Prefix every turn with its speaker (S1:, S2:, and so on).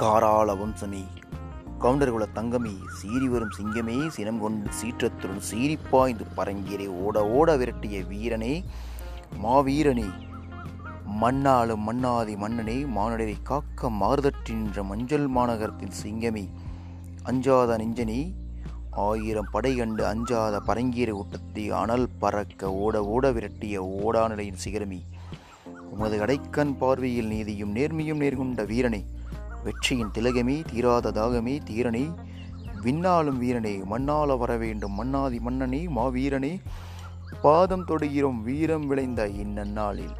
S1: காராள வம்சமே கவுண்டர்குல தங்கமே சீறி வரும் சிங்கமே சினம் கொண்டு சீற்றத்துடன் சீரிப்பாய்ந்து பரங்கீரை ஓட ஓட விரட்டிய வீரனே மாவீரனே. மண்ணாலும் மன்னாதி மன்னனே மானுடரை காக்க மாறுதற்றின்ற மஞ்சள் மாநகரத்தின் சிங்கமே. அஞ்சாத நெஞ்சனே ஆயிரம் படை கண்டு அஞ்சாத பரங்கீரை ஊட்டத்தை அனல் பறக்க ஓட ஓட விரட்டிய ஓடாநிலையின் சிகரமே. உமது அடைக்கண் பார்வையில் நீதியும் நேர்மையும் நேர்கொண்ட வீரனே வெற்றியின் திலகமே தீராத தாகமே தீரனே. விண்ணாலும் வீரனே மண்ணால வர வேண்டும் மன்னாதி மன்னனே மாவீரனே. பாதம் தொடுகிறோம் வீரம் விளைந்த இந்நன்னாளில்